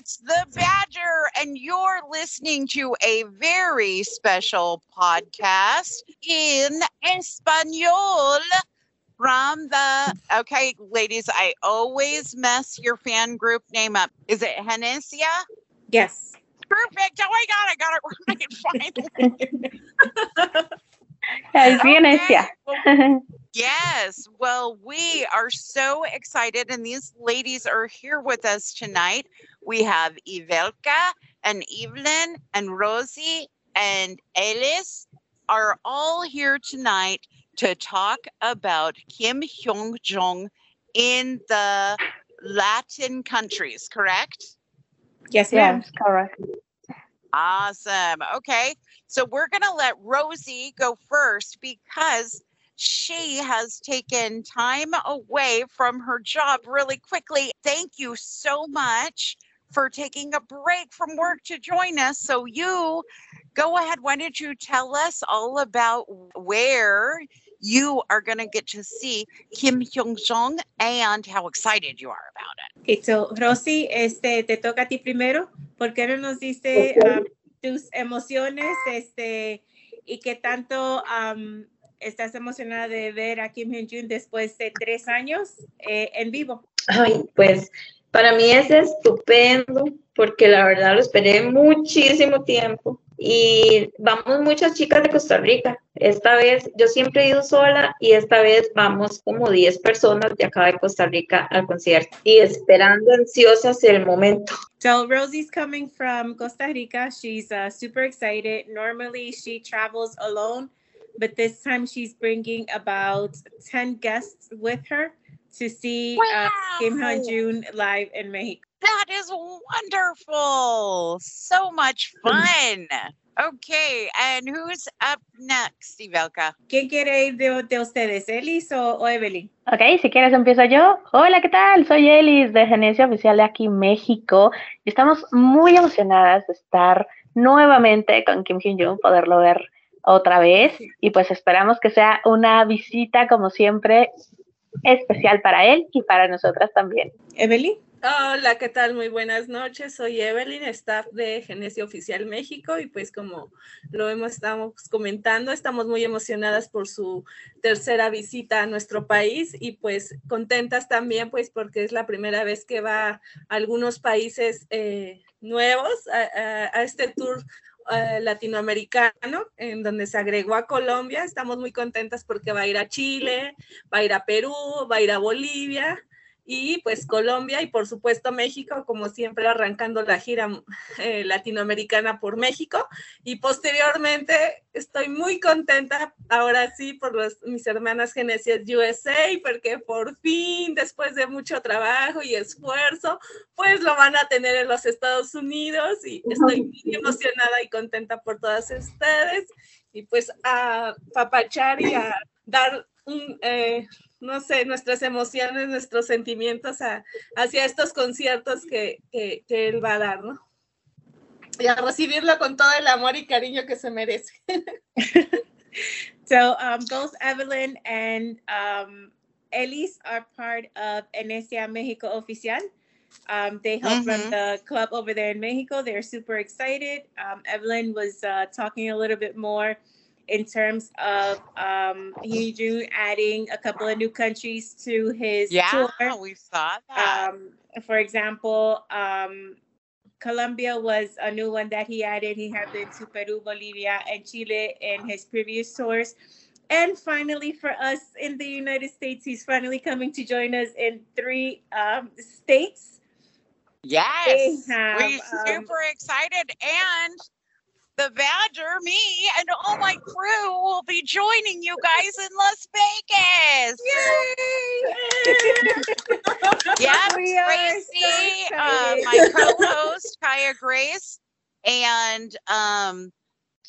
It's the Badger, and you're listening to a very special podcast in Espanol from the. Okay, ladies, I always mess your fan group name up. Is it Henecia? Yes. Perfect. Oh my God, I got it right finally. Es Henecia. Well, Yes. Well, we are so excited, and these ladies are here with us tonight. We have Ivelka and Evelyn and Rosie and Alice are all here tonight to talk about Kim Hyun Joong in the Latin countries, correct? Yes, ma'am. Yes, correct. Awesome. Okay. So we're going to let Rosie go first because she has taken time away from her job really quickly. Thank you so much for taking a break from work to join us. So, you go ahead. Why don't you tell us all about where you are going to get to see Kim Hyun Joong and how excited you are about it? Okay, so Rosie, este, te toca a ti primero. ¿Por qué no nos dice um, tus emociones este, y qué tanto um, estás emocionada de ver a Kim Hyun-jun después de tres años eh, en vivo? Ay, pues para mí es estupendo porque la verdad lo esperé muchísimo tiempo y vamos muchas chicas de Costa Rica. Esta vez yo siempre he ido sola y esta vez vamos como 10 personas de acá de Costa Rica al concierto y esperando ansiosas el momento. So Rosie's coming from Costa Rica. She's uh, super excited. Normally she travels alone, but this time she's bringing about 10 guests with her to see uh, Kim Wow. Hyun-jun live in Mexico. That is wonderful. So much fun. Okay. And who's up next, Ivelka? ¿Quién quiere ir de, de ustedes, Elis o, o Evelyn? Ok, si quieres empiezo yo. Hola, ¿qué tal? Soy Elis de Genesia Oficial de aquí, México. Y estamos muy emocionadas de estar nuevamente con Kim Hyun-jung, poderlo ver otra vez. Y pues esperamos que sea una visita, como siempre, especial para él y para nosotras también. Evelyn? Hola, ¿qué tal? Muy buenas noches. Soy Evelyn, staff de Genesia Oficial México y pues como lo hemos estamos comentando, estamos muy emocionadas por su tercera visita a nuestro país y pues contentas también pues porque es la primera vez que va a algunos países eh, nuevos a, a- a este tour eh, latinoamericano en donde se agregó a Colombia. Estamos muy contentas porque va a ir a Chile, va a ir a Perú, va a ir a Bolivia y pues Colombia y por supuesto México, como siempre arrancando la gira eh, latinoamericana por México. Y posteriormente estoy muy contenta ahora sí por los, mis hermanas Genesias USA porque por fin después de mucho trabajo y esfuerzo pues lo van a tener en los Estados Unidos. Y estoy muy emocionada y contenta por todas ustedes. Y pues a papachar y a dar un, eh, no sé, nuestras emociones, nuestros sentimientos a- hacia estos conciertos que, que, que él va a dar, ¿no? Y a recibirlo con todo el amor y cariño que se merece. So um, both Evelyn and um, Elis are part of Enesia Mexico Oficial. Um, they help run Mhm. the club over there in Mexico. They're super excited. Um, Evelyn was uh, talking a little bit more in terms of um, adding a couple of new countries to his Yeah, tour. we saw that. Um, for example, um, Colombia was a new one that he added. He had been to Peru, Bolivia, and Chile in his previous tours. And finally, for us in the United States, he's finally coming to join us in three um, states. yes. have, We're um, super excited. And the Badger, me, and all my crew will be joining you guys in Las Vegas. We are Tracy, so uh, my co-host Kaya Grace, and um,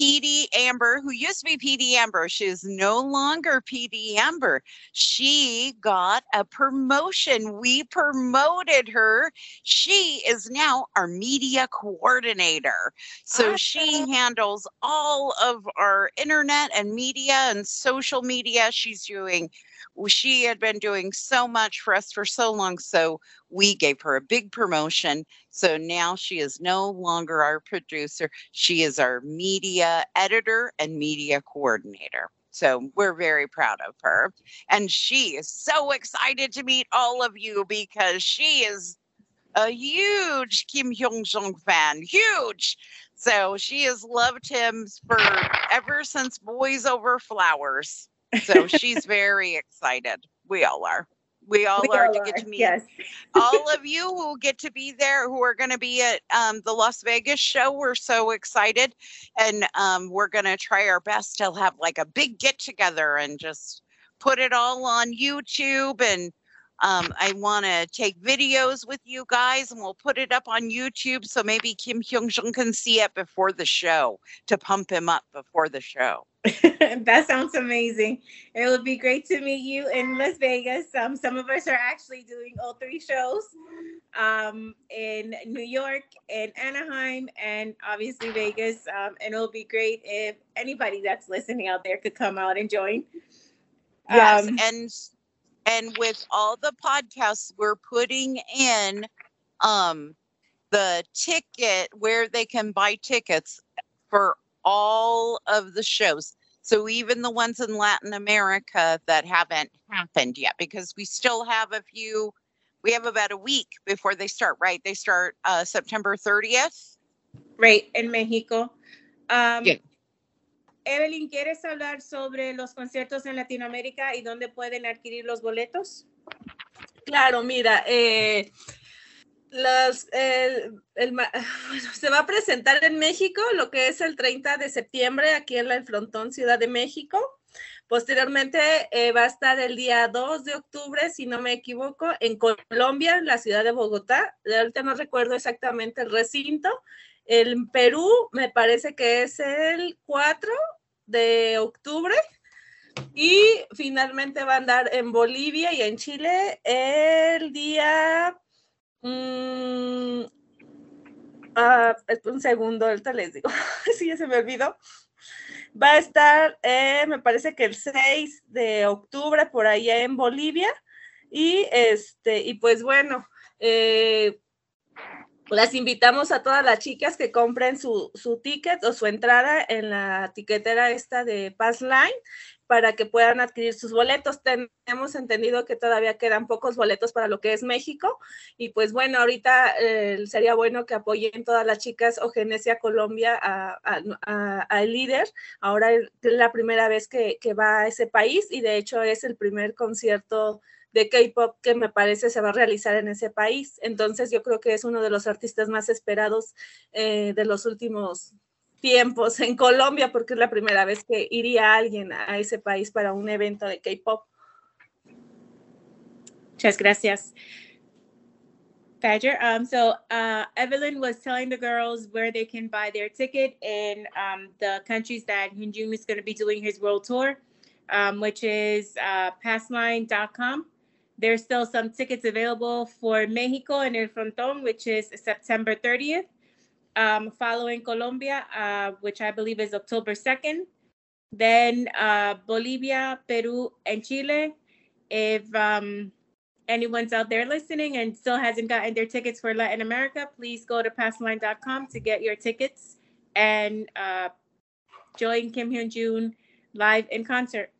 PD Amber, who used to be PD Amber. She is no longer PD Amber. She got a promotion. We promoted her. She is now our media coordinator. So she handles all of our internet and media and social media. She's doing she had been doing so much for us for so long. So we gave her a big promotion. So now she is no longer our producer. She is our media editor and media coordinator. So we're very proud of her. And she is so excited to meet all of you because she is a huge Kim Hyun Joong fan, huge. So she has loved him for ever since Boys Over Flowers. So she's very excited. We all are. We all We are all to get are, to meet Yes. all of you who get to be there who are going to be at um, the las vegas show we're so excited and um, we're going to try our best to have like a big get together and just put it all on youtube and um, i want to take videos with you guys and we'll put it up on youtube so maybe kim hyun joong can see it before the show to pump him up before the show that sounds amazing. It would be great to meet you in Las Vegas. Um, some of us are actually doing all three shows um, in New York, in Anaheim, and obviously Vegas. Um, and it'll be great if anybody that's listening out there could come out and join. Yes, Um, and and with all the podcasts, we're putting in um the ticket where they can buy tickets for all of the shows. So even the ones in Latin America that haven't happened yet, because we still have a few. We have about a week before they start. Right? They start uh, September 30th. right, in México. Um, Yeah. Evelyn, ¿quieres hablar sobre los conciertos en Latinoamérica y dónde pueden adquirir los boletos? Claro, mira, eh, se va a presentar en México lo que es el 30 de septiembre aquí en la El Frontón, Ciudad de México. Posteriormente eh, va a estar el día 2 de octubre, si no me equivoco, en Colombia, en la ciudad de Bogotá. De ahorita no recuerdo exactamente el recinto. En Perú me parece que es el 4 de octubre. Y finalmente va a andar en Bolivia y en Chile el día. Mm, ah, un segundo, ahorita les digo. sí, ya se me olvidó. Va a estar, eh, me parece que el 6 de octubre por allá en Bolivia. Y este, y pues bueno, eh, las invitamos a todas las chicas que compren su, su ticket o su entrada en la tiquetera esta de Passline para que puedan adquirir sus boletos. Tenemos entendido que todavía quedan pocos boletos para lo que es México y pues bueno, ahorita eh, sería bueno que apoyen todas las chicas o Genesia Colombia a- al líder. Ahora es la primera vez que, que va a ese país y de hecho es el primer concierto de K-pop que me parece se va a realizar en ese país. Entonces yo creo que es uno de los artistas más esperados eh, de los últimos tiempos en Colombia, porque es la primera vez que iría alguien a ese país para un evento de K-pop. Muchas gracias. Badger. Um, so uh, Evelyn was telling the girls where they can buy their ticket in um, the countries that Hyun Joong is going to be doing his world tour, um, which is uh, passline.com. There's still some tickets available for Mexico and El Frontón, which is September 30th. Um, following Colombia, uh, which I believe is October 2nd. Then uh, Bolivia, Peru, and Chile. If um, anyone's out there listening and still hasn't gotten their tickets for Latin America, please go to passline.com to get your tickets and uh, join Kim Hyun Joong live in concert.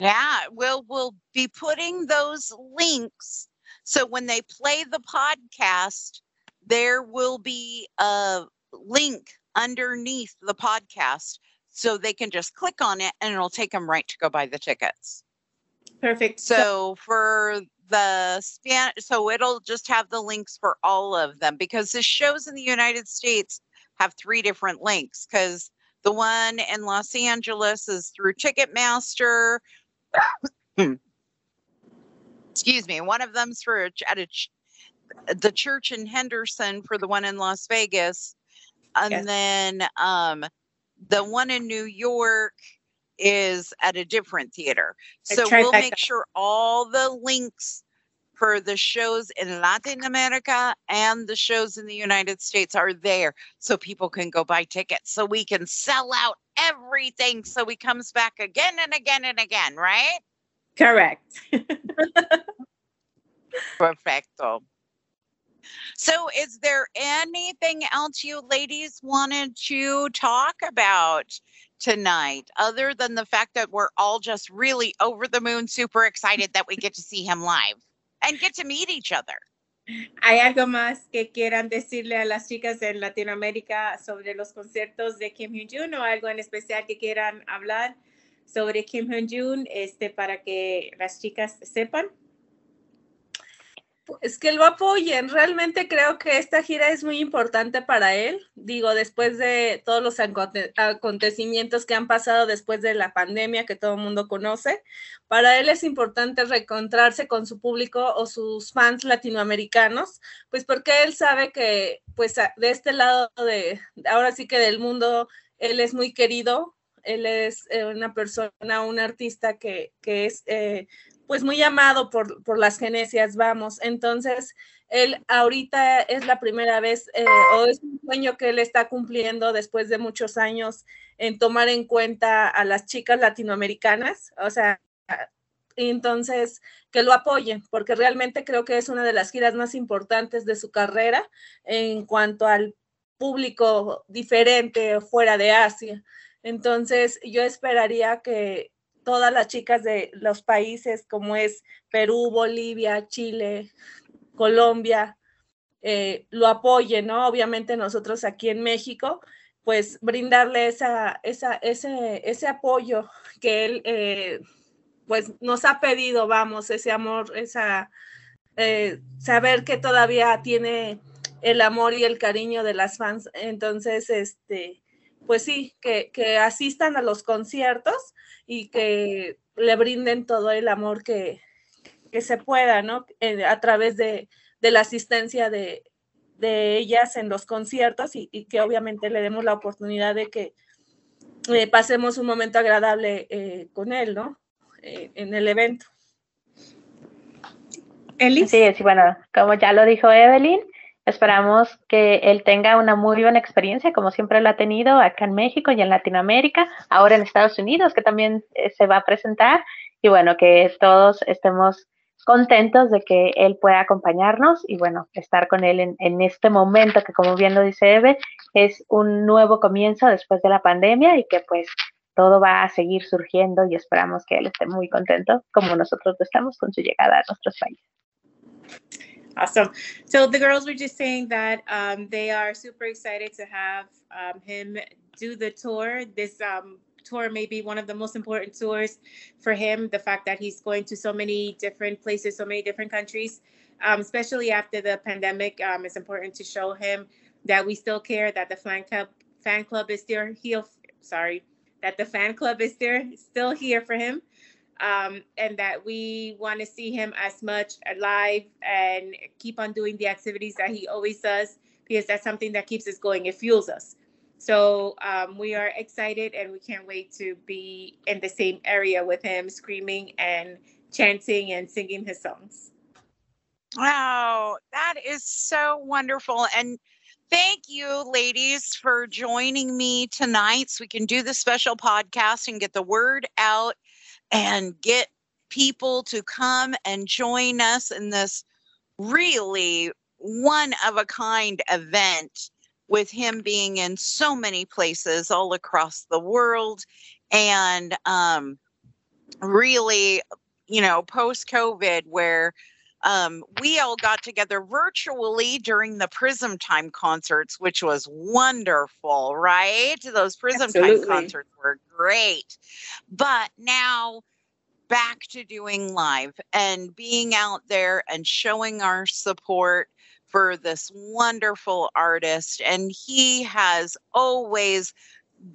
Yeah, we'll we'll be putting those links. So when they play the podcast, there will be a link underneath the podcast so they can just click on it and it'll take them right to go buy the tickets. Perfect. So for the span so it'll just have the links for all of them because the shows in the United States have three different links cuz the one in Los Angeles is through Ticketmaster. Excuse me, one of them's for at a the church in Henderson for the one in Las Vegas. And Yes. then um the one in New York is at a different theater. So we'll make sure all the links for the shows in Latin America and the shows in the United States are there so people can go buy tickets so we can sell out everything so he comes back again and again and again, right? correct. Perfecto. So, is there anything else you ladies wanted to talk about tonight, other than the fact that we're all just really over the moon, super excited that we get to see him live and get to meet each other? ¿Hay algo más que quieran decirle a las chicas en Latinoamérica sobre los conciertos de Kim Hyun Joong o algo en especial que quieran hablar sobre Kim Hyun Joong este, para que las chicas sepan? Es que lo apoyen. Realmente creo que esta gira es muy importante para él. Digo, después de todos los acontecimientos que han pasado después de la pandemia que todo el mundo conoce, para él es importante reencontrarse con su público o sus fans latinoamericanos, pues porque él sabe que, pues de este lado de, ahora sí que del mundo, él es muy querido. Él es eh, una persona, un artista que, que es eh, pues muy amado por, por las genesias, vamos. Entonces, él ahorita es la primera vez eh, o es un sueño que él está cumpliendo después de muchos años en tomar en cuenta a las chicas latinoamericanas, o sea, entonces que lo apoyen, porque realmente creo que es una de las giras más importantes de su carrera en cuanto al público diferente fuera de Asia. Entonces, yo esperaría que, todas las chicas de los países como es Perú, Bolivia, Chile, Colombia, eh, lo apoyen, ¿no? Obviamente nosotros aquí en México, pues brindarle esa, esa, ese, ese apoyo que él, eh, pues nos ha pedido, vamos, ese amor, esa, eh, saber que todavía tiene el amor y el cariño de las fans. Entonces, este, pues sí, que, que asistan a los conciertos y que le brinden todo el amor que, se pueda, ¿no? Eh, a través de, la asistencia de, ellas en los conciertos y, que obviamente le demos la oportunidad de que eh, pasemos un momento agradable eh, con él, ¿no? en el evento. Sí, sí, bueno, como ya lo dijo Evelyn, Esperamos que él tenga una muy buena experiencia, como siempre lo ha tenido acá en México y en Latinoamérica, ahora en Estados Unidos, que también eh, se va a presentar. Y bueno, que todos estemos contentos de que él pueda acompañarnos y bueno, estar con él en, este momento que como bien lo dice Eve, es un nuevo comienzo después de la pandemia y que pues todo va a seguir surgiendo y esperamos que él esté muy contento como nosotros estamos con su llegada a nuestros países. Awesome. So the girls were just saying that um, they are super excited to have um, him do the tour. This um, tour may be one of the most important tours for him. The fact that he's going to so many different places, so many different countries, um, especially after the pandemic, um, it's important to show him that we still care, that the fan club fan club is still here. Sorry, that the fan club is there still here for him um, and that we want to see him as much alive and keep on doing the activities that he always does because that's something that keeps us going. It fuels us. So um, we are excited and we can't wait to be in the same area with him, screaming and chanting and singing his songs. Wow, that is so wonderful. And thank you, ladies, for joining me tonight so we can do the special podcast and get the word out and get people to come and join us in this really one of a kind event with him being in so many places all across the world. And um, really you know post covid where um, we all got together virtually during the prism time concerts which was wonderful right? Those prism Absolutely. time concerts were great. But now back to doing live and being out there and showing our support for this wonderful artist and he has always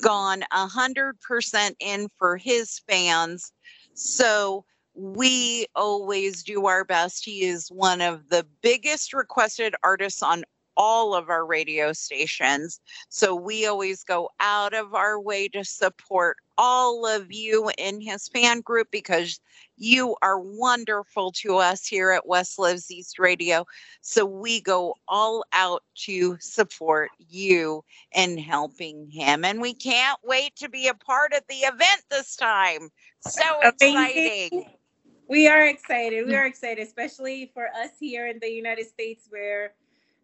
gone a hundred percent in for his fans. So we always do our best. He is one of the biggest requested artists on all of our radio stations. So we always go out of our way to support all of you in his fan group because you are wonderful to us here at West Loves East Radio. So we go all out to support you in helping him. And we can't wait to be a part of the event this time. So exciting. We are excited. We are excited, especially for us here in the United States, where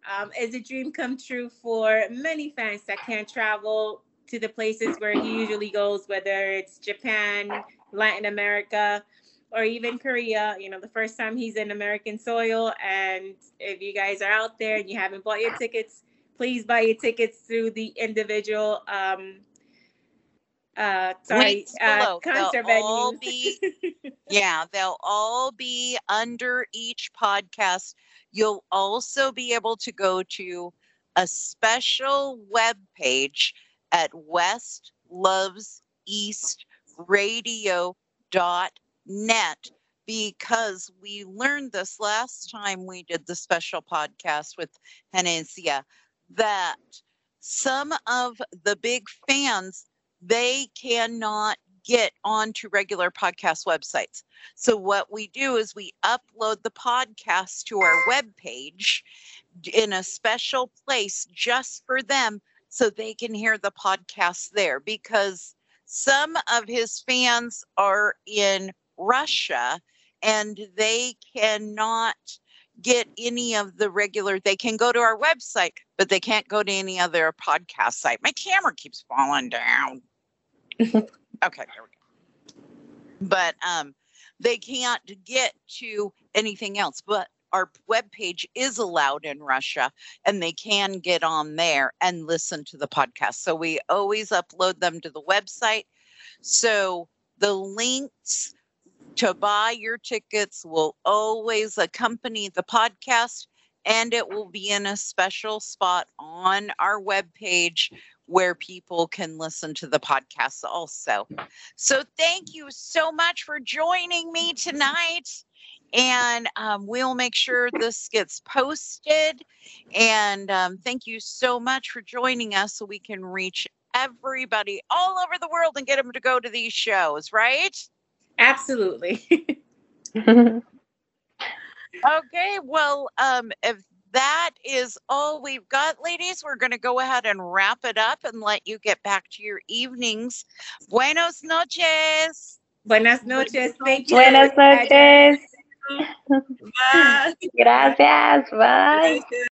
um, it's a dream come true for many fans that can't travel to the places where he usually goes, whether it's Japan, Latin America, or even Korea. You know, the first time he's in American soil. And if you guys are out there and you haven't bought your tickets, please buy your tickets through the individual um, uh sorry uh concert They'll all be yeah, they'll all be under each podcast. You'll also be able to go to a special web page at West Loves East Radio dot net because we learned this last time we did the special podcast with Henecia that some of the big fans they cannot get onto regular podcast websites. So what we do is we upload the podcast to our web page in a special place just for them so they can hear the podcast there because some of his fans are in Russia and they cannot get any of the regular they can go to our website but they can't go to any other podcast site my camera keeps falling down okay there we go. But um they can't get to anything else but our webpage is allowed in russia and they can get on there and listen to the podcast. So we always upload them to the website. So the links to buy your tickets will always accompany the podcast and it will be in a special spot on our webpage where people can listen to the podcast also. So thank you so much for joining me tonight. And um, we'll make sure this gets posted. And um, thank you so much for joining us so we can reach everybody all over the world and get them to go to these shows, right? Absolutely. Okay, well, um, if that is all we've got, ladies, we're going to go ahead and wrap it up and let you get back to your evenings. Buenos noches. Buenas noches. Thank you. Buenas noches. Bye. Gracias. Bye. Gracias.